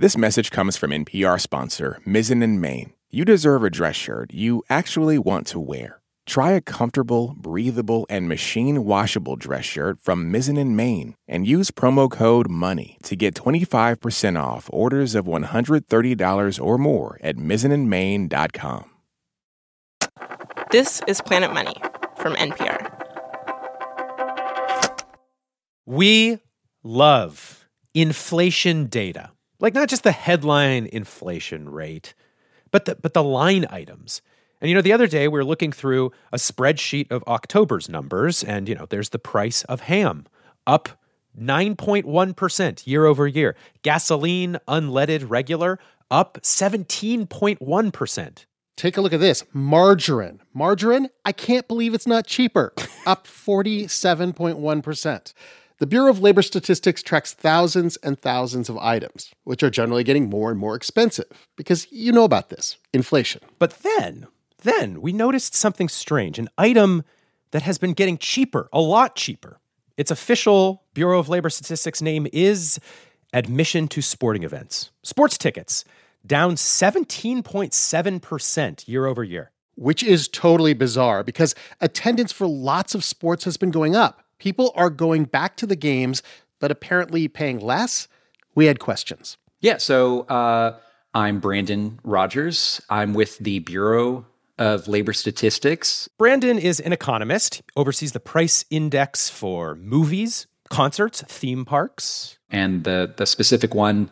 This message comes from NPR sponsor Mizzen and Main. You deserve a dress shirt you actually want to wear. Try a comfortable, breathable, and machine washable dress shirt from Mizzen and Main and use promo code MONEY to get 25% off orders of $130 or more at mizzenandmain.com. This is Planet Money from NPR. We love inflation data. Like not just the headline inflation rate, but the but the line items. And you know, the other day we were looking through a spreadsheet of October's numbers, and you know, there's the price of ham up 9.1% year over year. Gasoline, unleaded, regular, up 17.1%. Take a look at this margarine. Margarine, I can't believe it's not cheaper, up 47.1%. The Bureau of Labor Statistics tracks thousands and thousands of items, which are generally getting more and more expensive because you know about this inflation. But then, then we noticed something strange an item that has been getting cheaper, a lot cheaper. Its official Bureau of Labor Statistics name is admission to sporting events. Sports tickets down 17.7% year over year. Which is totally bizarre because attendance for lots of sports has been going up. People are going back to the games, but apparently paying less. We had questions. Yeah, so uh, I'm Brandon Rogers. I'm with the Bureau of Labor Statistics. Brandon is an economist, oversees the price index for movies, concerts, theme parks. And the, the specific one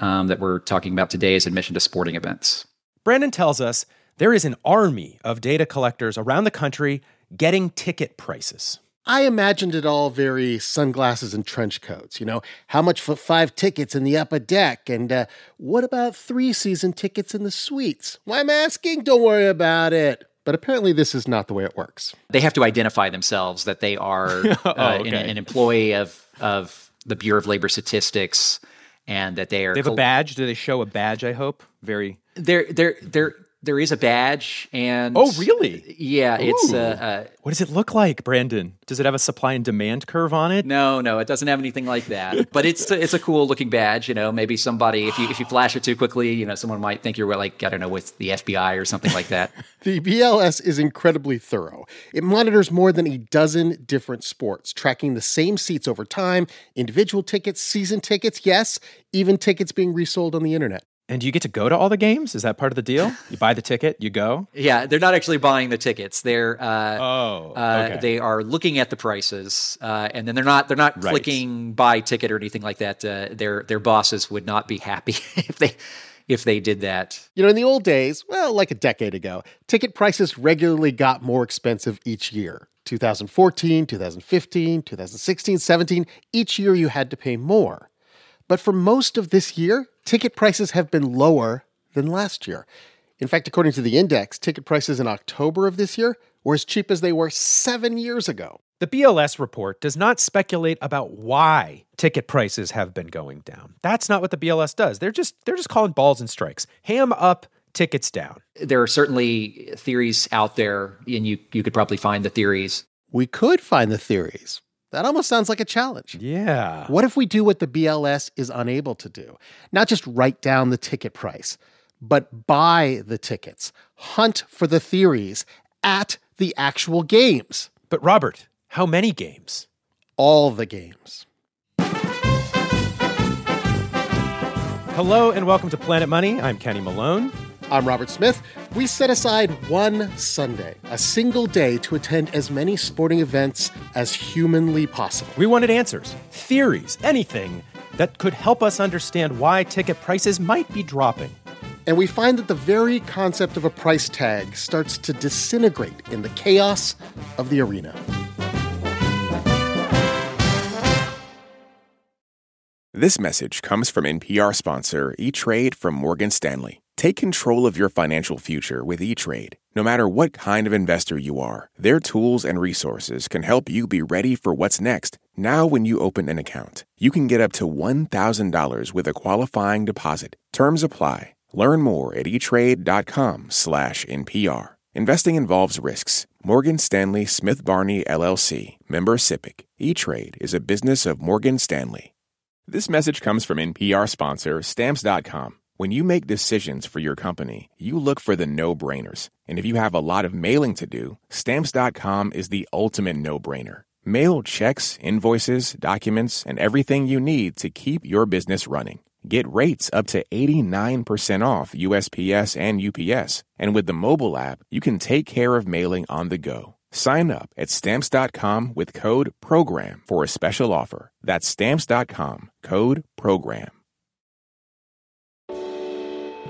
um, that we're talking about today is admission to sporting events. Brandon tells us there is an army of data collectors around the country getting ticket prices. I imagined it all very sunglasses and trench coats. You know, how much for five tickets in the upper deck? And uh, what about three season tickets in the suites? Why I'm asking? Don't worry about it. But apparently, this is not the way it works. They have to identify themselves that they are uh, oh, okay. an, an, employee of, of the Bureau of Labor Statistics and that they are. They have a badge. Do they show a badge? I hope. Very. They're they're they're there is a badge and oh really? Yeah it's uh, uh, what does it look like brandon? Does it have a supply and demand curve on it? No no it doesn't have anything like that. But it's it's a cool looking badge you know maybe somebody if you if you flash it too quickly you know someone might think you're like i don't know with the fbi or something like that. The bls is incredibly thorough. It monitors more than a dozen different sports tracking the same seats over time individual tickets season tickets yes even tickets being resold on the internet and do you get to go to all the games? Is that part of the deal? You buy the ticket, you go. Yeah, they're not actually buying the tickets. They're uh, oh, uh, they are looking at the prices, uh, and then they're not they're not right. clicking buy ticket or anything like that. Uh, their their bosses would not be happy if they if they did that. You know, in the old days, well, like a decade ago, ticket prices regularly got more expensive each year. 2014, 2015, 2016, 17, each year you had to pay more. But for most of this year, ticket prices have been lower than last year. In fact, according to the index, ticket prices in October of this year were as cheap as they were seven years ago. The BLS report does not speculate about why ticket prices have been going down. That's not what the BLS does. They're just they're just calling balls and strikes. Ham up, tickets down. There are certainly theories out there, and you you could probably find the theories. We could find the theories. That almost sounds like a challenge. Yeah. What if we do what the BLS is unable to do? Not just write down the ticket price, but buy the tickets, hunt for the theories at the actual games. But, Robert, how many games? All the games. Hello and welcome to Planet Money. I'm Kenny Malone. I'm Robert Smith. We set aside one Sunday, a single day, to attend as many sporting events as humanly possible. We wanted answers, theories, anything that could help us understand why ticket prices might be dropping. And we find that the very concept of a price tag starts to disintegrate in the chaos of the arena. This message comes from NPR sponsor E Trade from Morgan Stanley. Take control of your financial future with E Trade. No matter what kind of investor you are, their tools and resources can help you be ready for what's next. Now, when you open an account, you can get up to $1,000 with a qualifying deposit. Terms apply. Learn more at etrade.com/npr. Investing involves risks. Morgan Stanley Smith Barney LLC, member SIPC. E-Trade is a business of Morgan Stanley. This message comes from NPR sponsor Stamps.com. When you make decisions for your company, you look for the no brainers. And if you have a lot of mailing to do, Stamps.com is the ultimate no brainer. Mail checks, invoices, documents, and everything you need to keep your business running. Get rates up to 89% off USPS and UPS. And with the mobile app, you can take care of mailing on the go. Sign up at stamps.com with code PROGRAM for a special offer. That's stamps.com, code PROGRAM.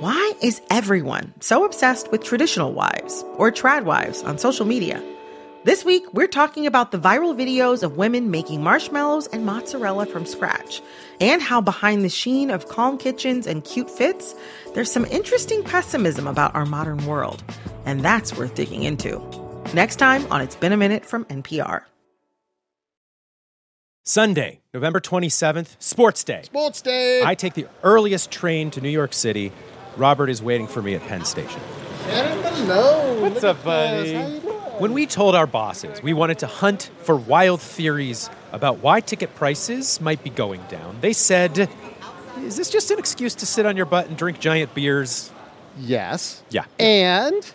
Why is everyone so obsessed with traditional wives or trad wives on social media? This week, we're talking about the viral videos of women making marshmallows and mozzarella from scratch, and how behind the sheen of calm kitchens and cute fits, there's some interesting pessimism about our modern world. And that's worth digging into. Next time on It's Been a Minute from NPR. Sunday, November 27th, Sports Day. Sports Day. I take the earliest train to New York City. Robert is waiting for me at Penn Station. Hello. What's up, buddy? When we told our bosses we wanted to hunt for wild theories about why ticket prices might be going down, they said, Is this just an excuse to sit on your butt and drink giant beers? Yes. Yeah. And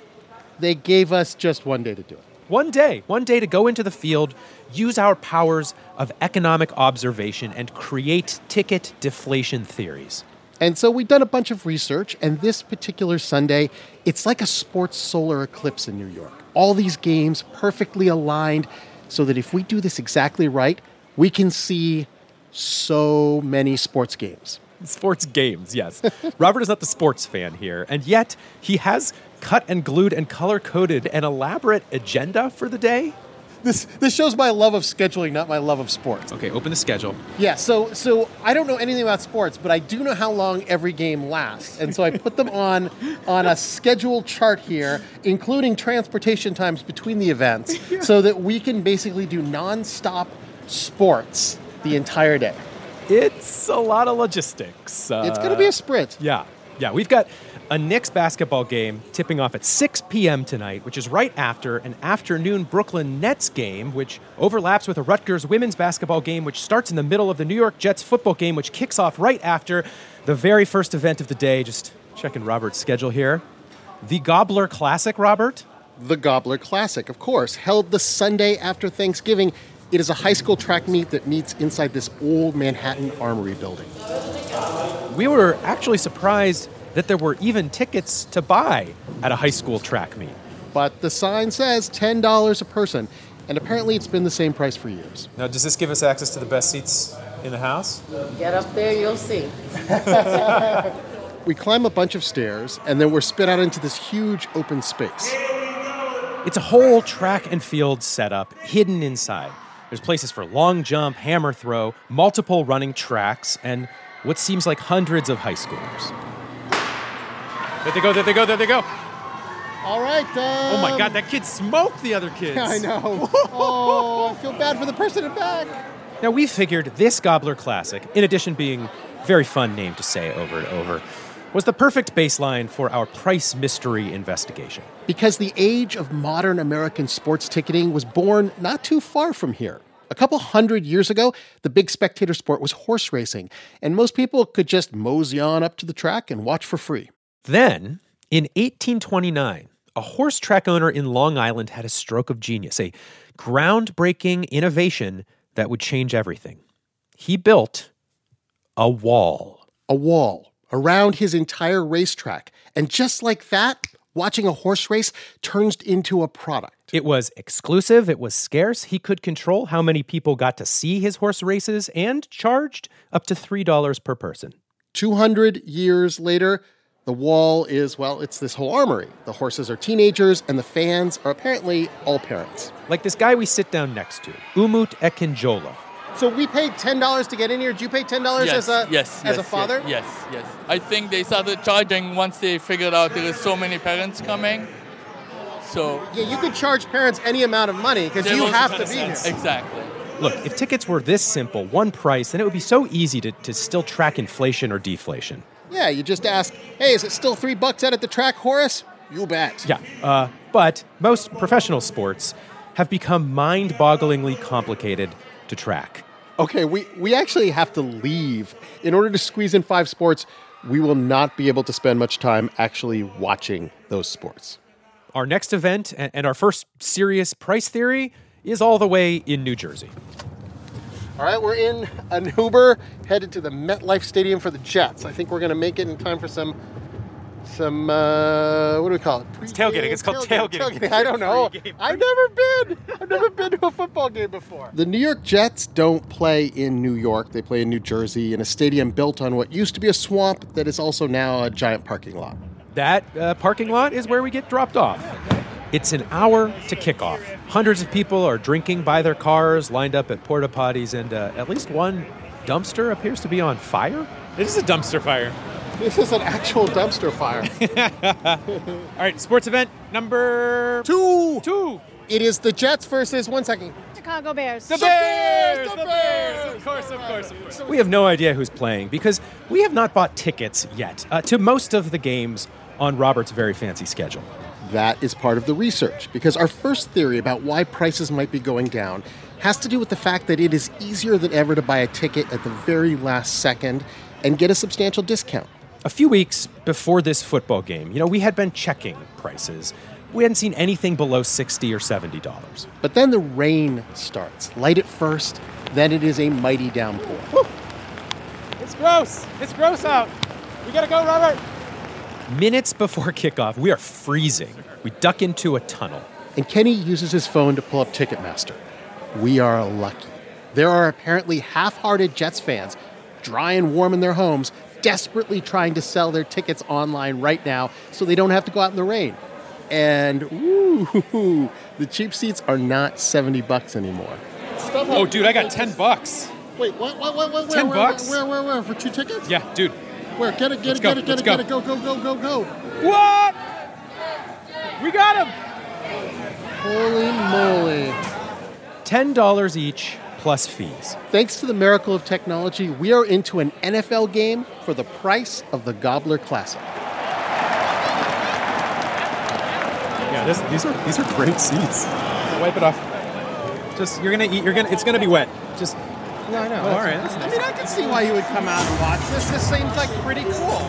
they gave us just one day to do it. One day, one day to go into the field, use our powers of economic observation, and create ticket deflation theories. And so we've done a bunch of research, and this particular Sunday, it's like a sports solar eclipse in New York. All these games perfectly aligned so that if we do this exactly right, we can see so many sports games. Sports games, yes. Robert is not the sports fan here, and yet he has cut and glued and color coded an elaborate agenda for the day. This this shows my love of scheduling, not my love of sports. Okay, open the schedule. Yeah, so so I don't know anything about sports, but I do know how long every game lasts, and so I put them on on a schedule chart here, including transportation times between the events, so that we can basically do nonstop sports the entire day. It's a lot of logistics. Uh, It's going to be a sprint. Yeah, yeah. We've got a Knicks basketball game tipping off at 6 p.m. tonight, which is right after an afternoon Brooklyn Nets game, which overlaps with a Rutgers women's basketball game, which starts in the middle of the New York Jets football game, which kicks off right after the very first event of the day. Just checking Robert's schedule here. The Gobbler Classic, Robert. The Gobbler Classic, of course, held the Sunday after Thanksgiving. It is a high school track meet that meets inside this old Manhattan Armory building. We were actually surprised that there were even tickets to buy at a high school track meet. But the sign says $10 a person, and apparently it's been the same price for years. Now, does this give us access to the best seats in the house? Get up there, you'll see. We climb a bunch of stairs, and then we're spit out into this huge open space. It's a whole track and field setup hidden inside. There's places for long jump, hammer throw, multiple running tracks, and what seems like hundreds of high schoolers. There they go, there they go, there they go. All right. Um, Oh my god, that kid smoked the other kids. I know. oh, I feel bad for the person in back. Now, we figured this Gobbler Classic, in addition being a very fun name to say over and over, was the perfect baseline for our price mystery investigation. Because the age of modern American sports ticketing was born not too far from here. A couple hundred years ago, the big spectator sport was horse racing, and most people could just mosey on up to the track and watch for free. Then, in 1829, a horse track owner in Long Island had a stroke of genius, a groundbreaking innovation that would change everything. He built a wall. A wall around his entire racetrack. And just like that, watching a horse race turns into a product. It was exclusive, it was scarce. He could control how many people got to see his horse races and charged up to $3 per person. 200 years later, the wall is, well, it's this whole armory. The horses are teenagers, and the fans are apparently all parents. Like this guy we sit down next to, Umut Ekinjola. So we paid $10 to get in here. Did you pay $10 yes, as a, yes, as yes, a father? Yes, yes, yes. I think they started charging once they figured out there is so many parents coming. So Yeah, you could charge parents any amount of money because you have to be here. Exactly. Look, if tickets were this simple, one price, then it would be so easy to, to still track inflation or deflation. Yeah, you just ask, hey, is it still three bucks out at the track, Horace? You bet. Yeah, uh, but most professional sports have become mind bogglingly complicated to track. Okay, we, we actually have to leave. In order to squeeze in five sports, we will not be able to spend much time actually watching those sports. Our next event and, and our first serious price theory is all the way in New Jersey. All right, we're in an Uber headed to the MetLife Stadium for the Jets. I think we're going to make it in time for some some uh, what do we call it? It's tailgating. It's called tailgating. I don't know. I've never been. I've never been to a football game before. The New York Jets don't play in New York. They play in New Jersey in a stadium built on what used to be a swamp that is also now a giant parking lot. That uh, parking lot is where we get dropped off. It's an hour to kickoff. Hundreds of people are drinking by their cars, lined up at porta potties, and uh, at least one dumpster appears to be on fire. It is a dumpster fire. This is an actual dumpster fire. All right, sports event number Two. two. It is the Jets versus one second. Chicago Bears. The Bears! The Bears! Of course, of course, of course. We have no idea who's playing because we have not bought tickets yet uh, to most of the games on Robert's very fancy schedule. That is part of the research because our first theory about why prices might be going down has to do with the fact that it is easier than ever to buy a ticket at the very last second and get a substantial discount. A few weeks before this football game, you know, we had been checking prices. We hadn't seen anything below 60 or 70 dollars. But then the rain starts. Light at first, then it is a mighty downpour. It's gross. It's gross out. We gotta go, Robert. Minutes before kickoff, we are freezing. We duck into a tunnel. And Kenny uses his phone to pull up Ticketmaster. We are lucky. There are apparently half hearted Jets fans, dry and warm in their homes, desperately trying to sell their tickets online right now so they don't have to go out in the rain. And ooh, the cheap seats are not 70 bucks anymore. Oh, dude, I got 10 bucks. Wait, what? What? What? what 10 where, bucks? Where, where, where, For two tickets? Yeah, dude. Where? Get it, get Let's it, go, get it, get let's it, get go. it. Go, go, go, go, go. What? We got him. Holy moly. $10 each plus fees. Thanks to the miracle of technology, we are into an NFL game for the price of the Gobbler Classic. Yeah, this, these are these are great seats. Wipe it off. Just you're gonna eat. You're gonna. It's gonna be wet. Just No, I know. all right. that's I mean, I can see why you would come out and watch this. This seems like pretty cool.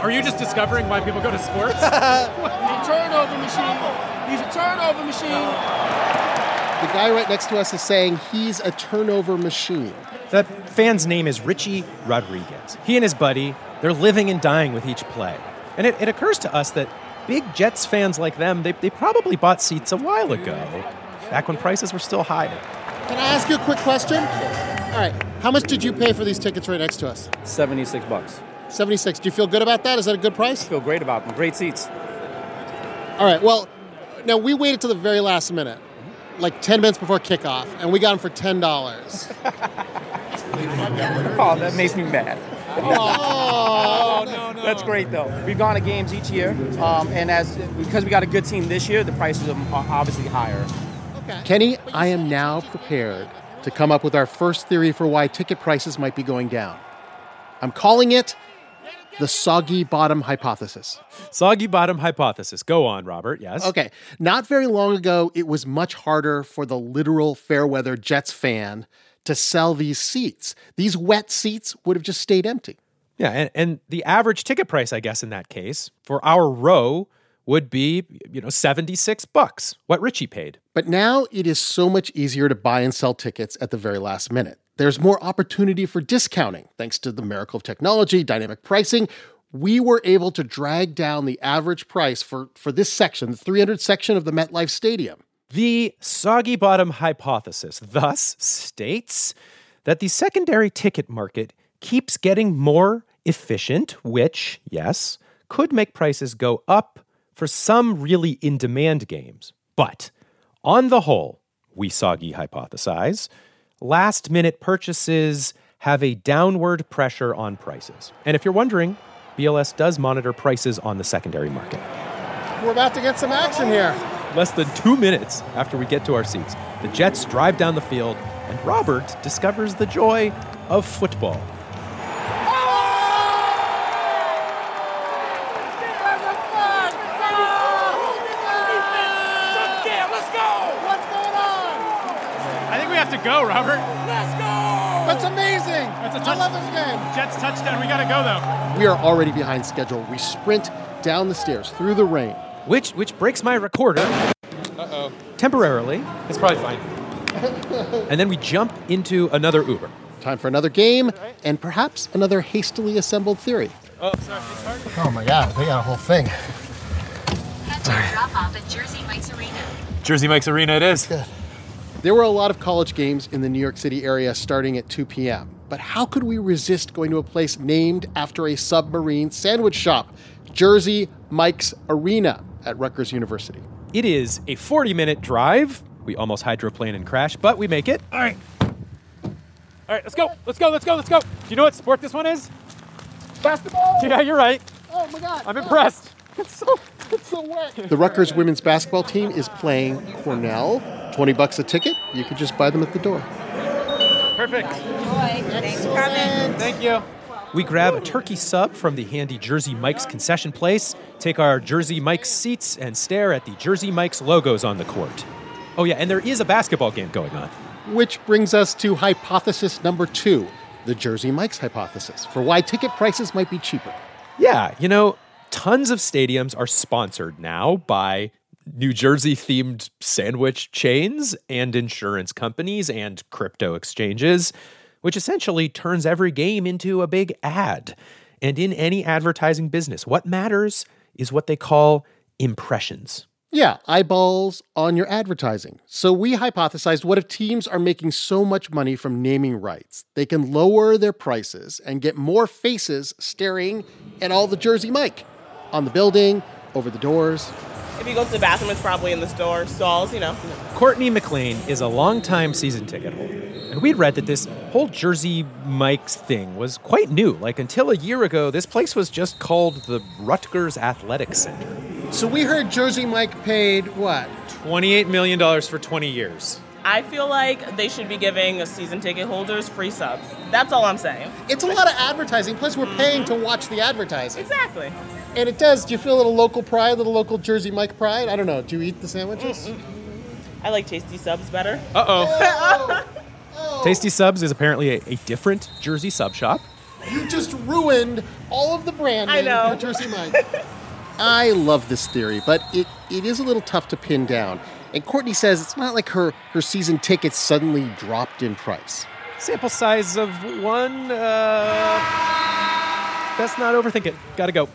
Are you just discovering why people go to sports? He's a turnover machine. He's a turnover machine. The guy right next to us is saying he's a turnover machine. That fan's name is Richie Rodriguez. He and his buddy, they're living and dying with each play. And it, it occurs to us that big Jets fans like them, they, they probably bought seats a while ago, back when prices were still higher. Can I ask you a quick question? All right. How much did you pay for these tickets right next to us? 76 bucks. 76. Do you feel good about that? Is that a good price? Feel great about them. Great seats. All right. Well, now we waited till the very last minute, like 10 minutes before kickoff, and we got them for $10. Oh, that makes me mad. oh, no, no. That's great though. We've gone to games each year, um, and as because we got a good team this year, the prices are obviously higher. Kenny, I am now prepared to come up with our first theory for why ticket prices might be going down. I'm calling it the soggy bottom hypothesis. Soggy bottom hypothesis. Go on, Robert. Yes. Okay, not very long ago, it was much harder for the literal fair-weather Jets fan to sell these seats. These wet seats would have just stayed empty. Yeah, and, and the average ticket price, I guess, in that case, for our row would be, you know, 76 bucks, what Richie paid. But now it is so much easier to buy and sell tickets at the very last minute. There's more opportunity for discounting thanks to the miracle of technology, dynamic pricing. We were able to drag down the average price for, for this section, the 300 section of the MetLife Stadium. The soggy bottom hypothesis thus states that the secondary ticket market keeps getting more efficient, which, yes, could make prices go up for some really in demand games. But on the whole, we soggy hypothesize, last minute purchases have a downward pressure on prices. And if you're wondering, BLS does monitor prices on the secondary market. We're about to get some action here. Less than two minutes after we get to our seats, the Jets drive down the field, and Robert discovers the joy of football. I think we have to go, Robert. Let's go! That's amazing. That's a touch- I love this game. Jets touchdown. We got to go, though. We are already behind schedule. We sprint down the stairs through the rain. Which which breaks my recorder Uh-oh. temporarily. It's probably fine. and then we jump into another Uber. Time for another game and perhaps another hastily assembled theory. Oh, sorry. Oh my God, they got a whole thing. Drop off at Jersey Mike's Arena. Jersey Mike's Arena it is. There were a lot of college games in the New York City area starting at 2 p.m. But how could we resist going to a place named after a submarine sandwich shop? Jersey Mike's Arena at Rutgers University. It is a 40 minute drive. We almost hydroplane and crash, but we make it. All right. All right, let's go. Let's go. Let's go. Let's go. Do you know what sport this one is? Basketball. Yeah, you're right. Oh my God. I'm impressed. It's so, it's so wet. The Rutgers women's basketball team is playing Cornell. 20 bucks a ticket. You could just buy them at the door. Perfect. Thanks for coming. Thank you. We grab a turkey sub from the handy Jersey Mike's concession place, take our Jersey Mike's seats, and stare at the Jersey Mike's logos on the court. Oh, yeah, and there is a basketball game going on. Which brings us to hypothesis number two the Jersey Mike's hypothesis for why ticket prices might be cheaper. Yeah, you know, tons of stadiums are sponsored now by New Jersey themed sandwich chains and insurance companies and crypto exchanges, which essentially turns every game into a big ad. And in any advertising business, what matters is what they call impressions. Yeah, eyeballs on your advertising. So we hypothesized what if teams are making so much money from naming rights? They can lower their prices and get more faces staring at all the Jersey Mike on the building, over the doors. If you go to the bathroom, it's probably in the store stalls, you know. Courtney McLean is a longtime season ticket holder. And we'd read that this whole Jersey Mike's thing was quite new. Like until a year ago, this place was just called the Rutgers Athletic Center. So we heard Jersey Mike paid what? $28 million for 20 years. I feel like they should be giving season ticket holders free subs. That's all I'm saying. It's a lot of advertising, plus we're paying to watch the advertising. Exactly. And it does. Do you feel a little local pride, a little local Jersey Mike pride? I don't know. Do you eat the sandwiches? I like tasty subs better. Uh oh. Tasty Subs is apparently a, a different Jersey sub shop. You just ruined all of the branding I know. for Jersey Mike. I love this theory, but it, it is a little tough to pin down. And Courtney says it's not like her, her season tickets suddenly dropped in price. Sample size of one. Uh, best not overthink it. Gotta go.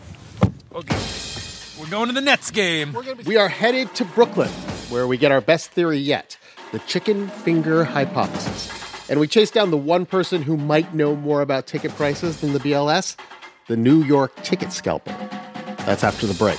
Okay. We're going to the Nets game. We are headed to Brooklyn, where we get our best theory yet the chicken finger hypothesis. And we chase down the one person who might know more about ticket prices than the BLS the New York ticket scalper. That's after the break.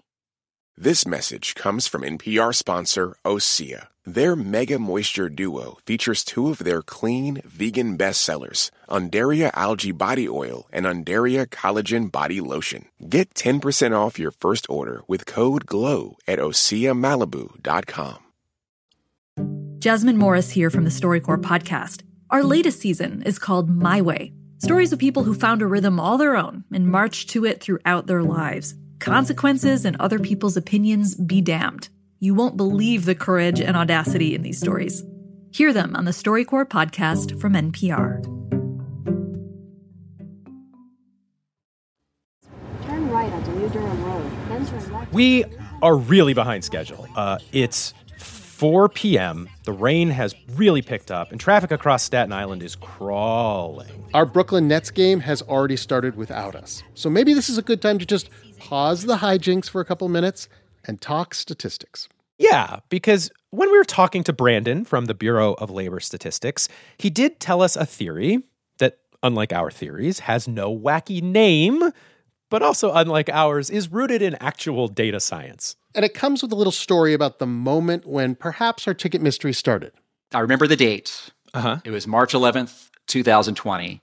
This message comes from NPR sponsor Osea. Their Mega Moisture Duo features two of their clean, vegan bestsellers, Undaria Algae Body Oil and Undaria Collagen Body Lotion. Get 10% off your first order with code GLOW at OseaMalibu.com. Jasmine Morris here from the StoryCorps podcast. Our latest season is called My Way stories of people who found a rhythm all their own and marched to it throughout their lives. Consequences and other people's opinions be damned. You won't believe the courage and audacity in these stories. Hear them on the StoryCorps podcast from NPR. Turn right onto New Durham Road, then turn left. We are really behind schedule. Uh, it's 4 p.m. The rain has really picked up, and traffic across Staten Island is crawling. Our Brooklyn Nets game has already started without us. So maybe this is a good time to just pause the hijinks for a couple minutes and talk statistics. Yeah, because when we were talking to Brandon from the Bureau of Labor Statistics, he did tell us a theory that, unlike our theories, has no wacky name, but also, unlike ours, is rooted in actual data science. And it comes with a little story about the moment when perhaps our ticket mystery started. I remember the date. Uh huh. It was March 11th, 2020.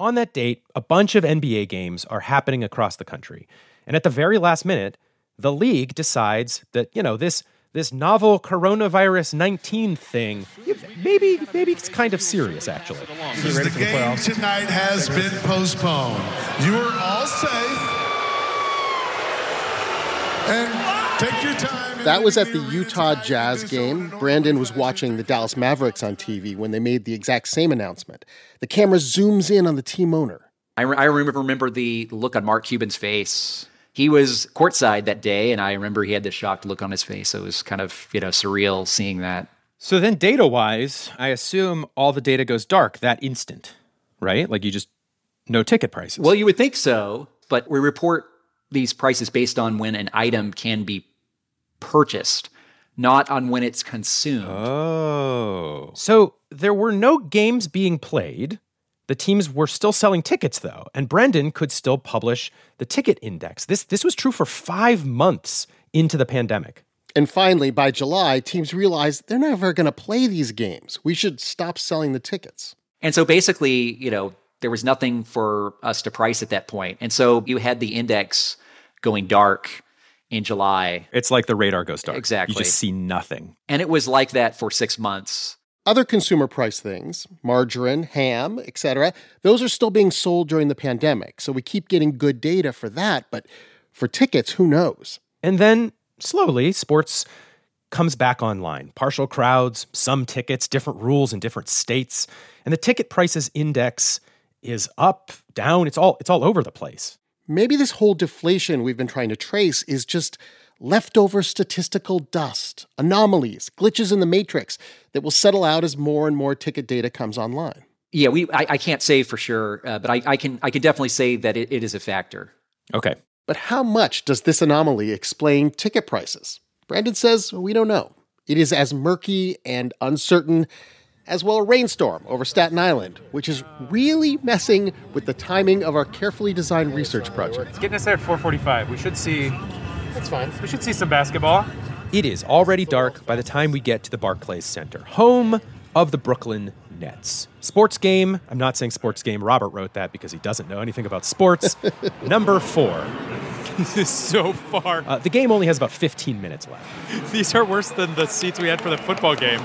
On that date, a bunch of NBA games are happening across the country. And at the very last minute, the league decides that, you know, this this novel coronavirus 19 thing, maybe maybe it's kind of serious actually. The game tonight has been postponed. You are all safe. And take your time. That was at the Utah Jazz game. Brandon was watching the Dallas Mavericks on TV when they made the exact same announcement. The camera zooms in on the team owner. I, re- I remember remember the look on Mark Cuban's face. He was courtside that day, and I remember he had this shocked look on his face. So it was kind of you know surreal seeing that. So then data wise, I assume all the data goes dark that instant, right? Like you just no ticket prices. Well, you would think so, but we report these prices based on when an item can be purchased, not on when it's consumed. Oh. So there were no games being played. The teams were still selling tickets though, and Brendan could still publish the ticket index. This this was true for 5 months into the pandemic. And finally, by July, teams realized they're never going to play these games. We should stop selling the tickets. And so basically, you know, there was nothing for us to price at that point. And so you had the index going dark in July. It's like the radar goes dark. Exactly. You just see nothing. And it was like that for 6 months. Other consumer price things, margarine, ham, etc., those are still being sold during the pandemic. So we keep getting good data for that, but for tickets, who knows? And then slowly, sports comes back online. Partial crowds, some tickets, different rules in different states, and the ticket prices index is up, down, it's all it's all over the place. Maybe this whole deflation we've been trying to trace is just leftover statistical dust, anomalies, glitches in the matrix that will settle out as more and more ticket data comes online. Yeah, we I, I can't say for sure, uh, but I, I can I can definitely say that it, it is a factor. Okay. But how much does this anomaly explain ticket prices? Brandon says we don't know. It is as murky and uncertain as well a rainstorm over Staten Island, which is really messing with the timing of our carefully designed research project. It's getting us there at 4:45. We should see. That's fine. We should see some basketball. It is already dark by the time we get to the Barclays Center, home of the Brooklyn Nets. Sports game. I'm not saying sports game. Robert wrote that because he doesn't know anything about sports. Number four. This is so far. Uh, the game only has about 15 minutes left. These are worse than the seats we had for the football game.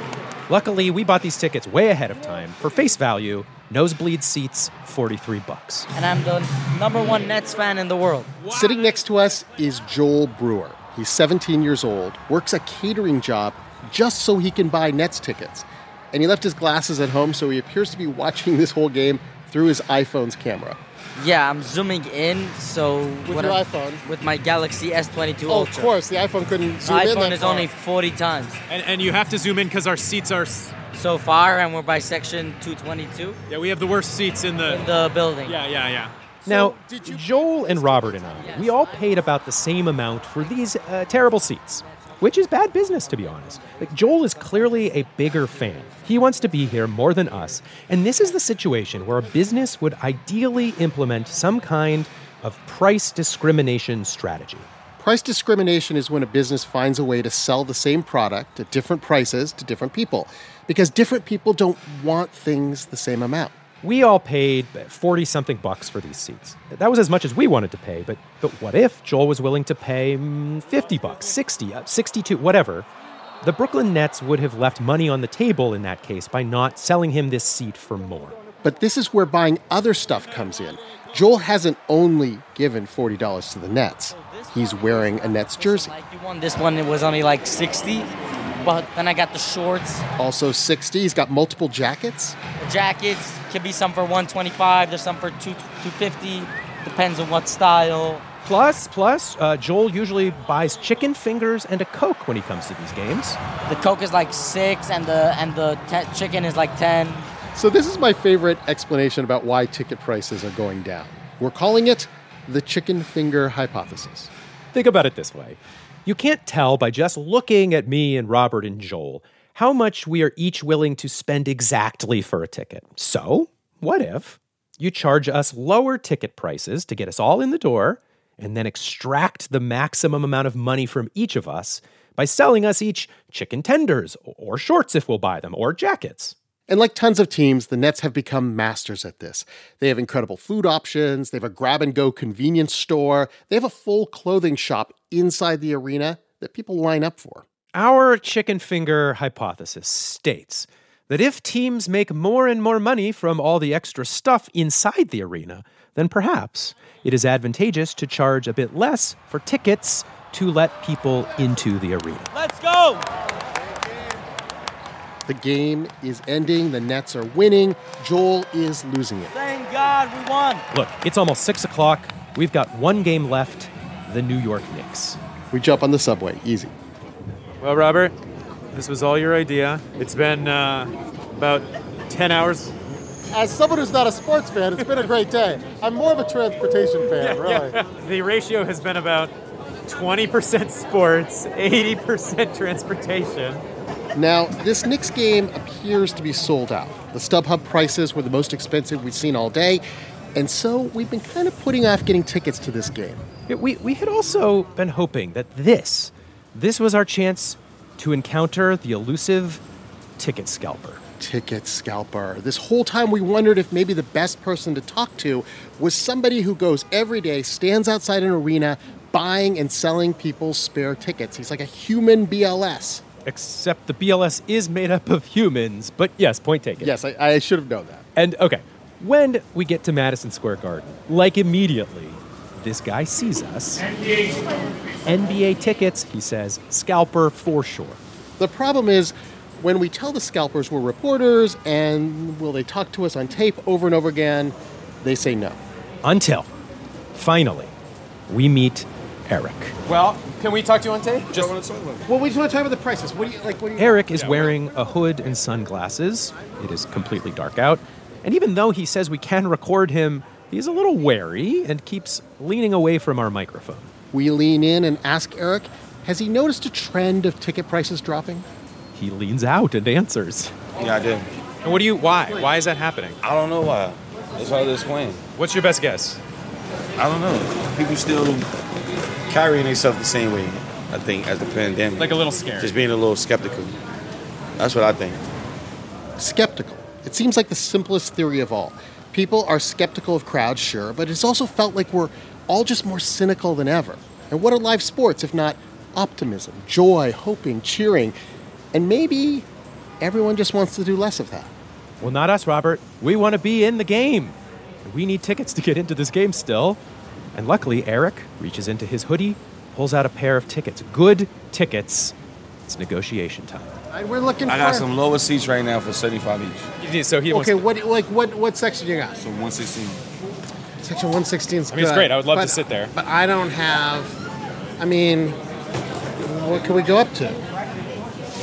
Luckily, we bought these tickets way ahead of time. For face value, nosebleed seats, 43 bucks. And I'm the number one Nets fan in the world. Sitting next to us is Joel Brewer. He's 17 years old, works a catering job just so he can buy Nets tickets. And he left his glasses at home, so he appears to be watching this whole game through his iPhone's camera. Yeah, I'm zooming in, so With what your I'm- iPhone? with my Galaxy S22 Oh, Ultra. of course, the iPhone couldn't The zoom in iPhone that is far. only 40 times And, and you have to zoom in because our seats are. so far, and we're by section 222 Yeah, we have the worst seats in the. in the building. Yeah, yeah, yeah. Now, Joel and Robert and I, we all paid about the same amount for these uh, terrible seats, which is bad business, to be honest. Like, Joel is clearly a bigger fan. He wants to be here more than us. And this is the situation where a business would ideally implement some kind of price discrimination strategy. Price discrimination is when a business finds a way to sell the same product at different prices to different people because different people don't want things the same amount. We all paid 40 something bucks for these seats. That was as much as we wanted to pay, but but what if Joel was willing to pay mm, 50 bucks, 60, uh, 62, whatever? The Brooklyn Nets would have left money on the table in that case by not selling him this seat for more. But this is where buying other stuff comes in. Joel hasn't only given $40 to the Nets, he's wearing a Nets jersey. Like you won this one, it was only like 60, but then I got the shorts, Also 60, he's got multiple jackets. the jackets. Can be some for 125. There's some for two 250. Depends on what style. Plus, plus, uh, Joel usually buys chicken fingers and a Coke when he comes to these games. The Coke is like six, and the and the te- chicken is like ten. So, this is my favorite explanation about why ticket prices are going down. We're calling it the chicken finger hypothesis. Think about it this way you can't tell by just looking at me and Robert and Joel how much we are each willing to spend exactly for a ticket. So, what if you charge us lower ticket prices to get us all in the door and then extract the maximum amount of money from each of us by selling us each chicken tenders or shorts if we'll buy them or jackets. And like tons of teams, the Nets have become masters at this. They have incredible food options, they have a grab and go convenience store, they have a full clothing shop inside the arena that people line up for. Our chicken finger hypothesis states that if teams make more and more money from all the extra stuff inside the arena, then perhaps it is advantageous to charge a bit less for tickets to let people into the arena. Let's go! The game is ending, the Nets are winning, Joel is losing it. Thank God we won. Look, it's almost six o'clock. We've got one game left the New York Knicks. We jump on the subway, easy. Well, Robert, this was all your idea. It's been uh, about 10 hours. As someone who's not a sports fan, it's been a great day. I'm more of a transportation fan, really. Yeah. The ratio has been about 20% sports, 80% transportation. Now, this Knicks game appears to be sold out. The StubHub prices were the most expensive we've seen all day, and so we've been kind of putting off getting tickets to this game. We, we had also been hoping that this, this was our chance to encounter the elusive ticket scalper. Ticket scalper. This whole time we wondered if maybe the best person to talk to was somebody who goes every day, stands outside an arena, buying and selling people's spare tickets. He's like a human BLS. Except the BLS is made up of humans, but yes, point taken. Yes, I, I should have known that. And okay, when we get to Madison Square Garden, like immediately, this guy sees us. NBA tickets, he says, scalper for sure. The problem is when we tell the scalpers we're reporters and will they talk to us on tape over and over again, they say no. Until, finally, we meet Eric. Well, can we talk to you on tape? Just well, we just want to talk about the prices. What do you like? What do you? Eric is wearing a hood and sunglasses. It is completely dark out. And even though he says we can record him, he's a little wary and keeps leaning away from our microphone. We lean in and ask Eric, has he noticed a trend of ticket prices dropping? He leans out and answers. Yeah, I did. And what do you, why? Why is that happening? I don't know why. It's hard to explain. What's your best guess? I don't know. People still carrying themselves the same way, I think, as the pandemic. Like a little scared. Just being a little skeptical. That's what I think. Skeptical. It seems like the simplest theory of all. People are skeptical of crowds, sure, but it's also felt like we're all just more cynical than ever. And what are live sports if not optimism, joy, hoping, cheering? And maybe everyone just wants to do less of that. Well, not us, Robert. We want to be in the game. We need tickets to get into this game still. And luckily, Eric reaches into his hoodie, pulls out a pair of tickets. Good tickets. It's negotiation time. And we're looking I for. got some lower seats right now for 75 each. So he Okay, what like what what section you got? So 116. Section 116 is I mean, it's great. I would love to sit there. But I don't have. I mean, what can we go up to?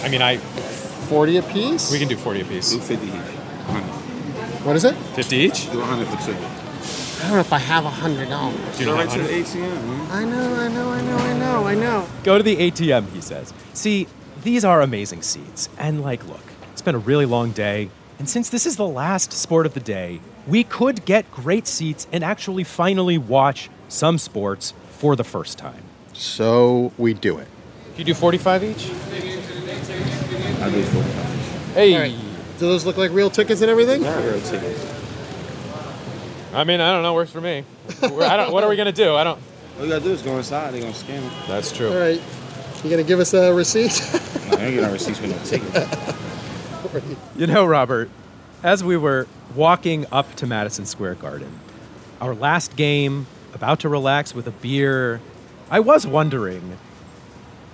I mean, I 40 apiece? we can do 40 apiece. Do 50 each. 100. What is it? 50 each? Do 100 for two. I don't know if I have a hundred dollars. Do you Go know right to the 100? ATM. man. I know, I know, I know, I know, I know. Go to the ATM, he says. See, these are amazing seats. And, like, look, it's been a really long day. And since this is the last sport of the day, we could get great seats and actually finally watch some sports for the first time. So we do it. You do 45 each? I do 45 Hey. All right. Do those look like real tickets and everything? Not real tickets. I mean, I don't know. Works for me. I don't, what are we going to do? I don't. All you gotta do is go inside. They're gonna scan it. That's true. All right. You gonna give us a receipt? No, I ain't getting no receipts with no ticket. You know, Robert, as we were walking up to Madison Square Garden, our last game, about to relax with a beer, I was wondering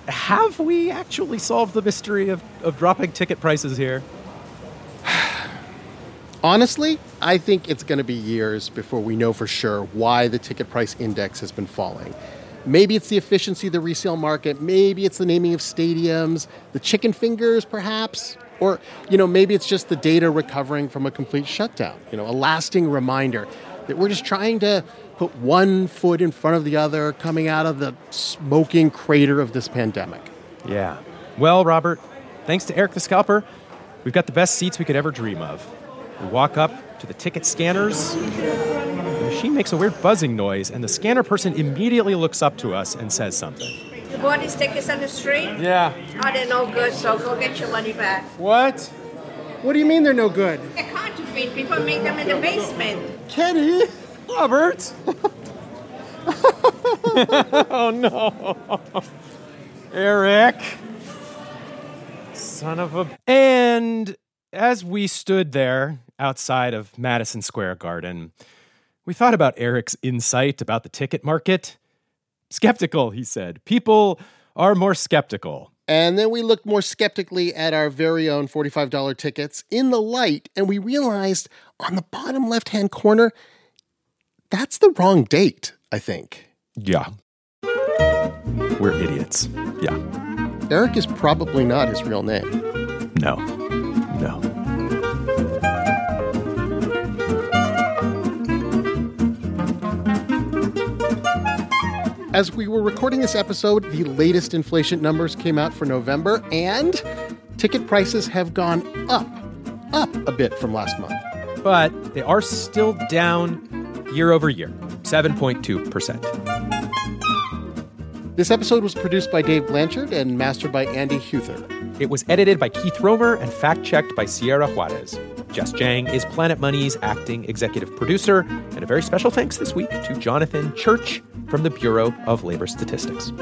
have we actually solved the mystery of, of dropping ticket prices here? Honestly, I think it's going to be years before we know for sure why the ticket price index has been falling. Maybe it's the efficiency of the resale market, maybe it's the naming of stadiums, the chicken fingers perhaps, or you know, maybe it's just the data recovering from a complete shutdown. You know, a lasting reminder that we're just trying to put one foot in front of the other coming out of the smoking crater of this pandemic. Yeah. Well, Robert, thanks to Eric the Scalper, we've got the best seats we could ever dream of. We walk up to the ticket scanners. The machine makes a weird buzzing noise, and the scanner person immediately looks up to us and says something. You bought these tickets on the street? Yeah. Oh, they're no good, so go get your money back. What? What do you mean they're no good? They're counterfeit. People make them in the basement. Kenny! Robert! oh no. Eric. Son of a. And as we stood there outside of Madison Square Garden, we thought about Eric's insight about the ticket market. Skeptical, he said. People are more skeptical. And then we looked more skeptically at our very own $45 tickets in the light, and we realized on the bottom left hand corner, that's the wrong date, I think. Yeah. We're idiots. Yeah. Eric is probably not his real name. No. No. As we were recording this episode, the latest inflation numbers came out for November, and ticket prices have gone up, up a bit from last month. But they are still down year over year, 7.2%. This episode was produced by Dave Blanchard and mastered by Andie Huether. It was edited by Keith Romer and fact checked by Sierra Juarez. Jess Jiang is Planet Money's acting executive producer. And a very special thanks this week to Jonathan Church from the Bureau of Labor Statistics.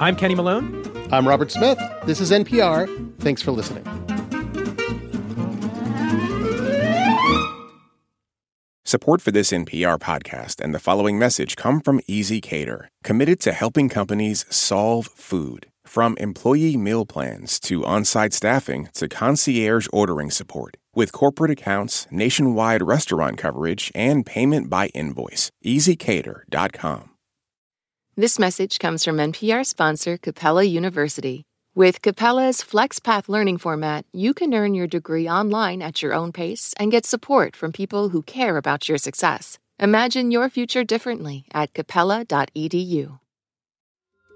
I'm Kenny Malone. I'm Robert Smith. This is NPR. Thanks for listening. Support for this NPR podcast and the following message come from ezCater, committed to helping companies solve food. From employee meal plans to on site staffing to concierge ordering support. With corporate accounts, nationwide restaurant coverage, and payment by invoice. ezCater.com. This message comes from NPR sponsor Capella University. With Capella's FlexPath learning format, you can earn your degree online at your own pace and get support from people who care about your success. Imagine your future differently at capella.edu.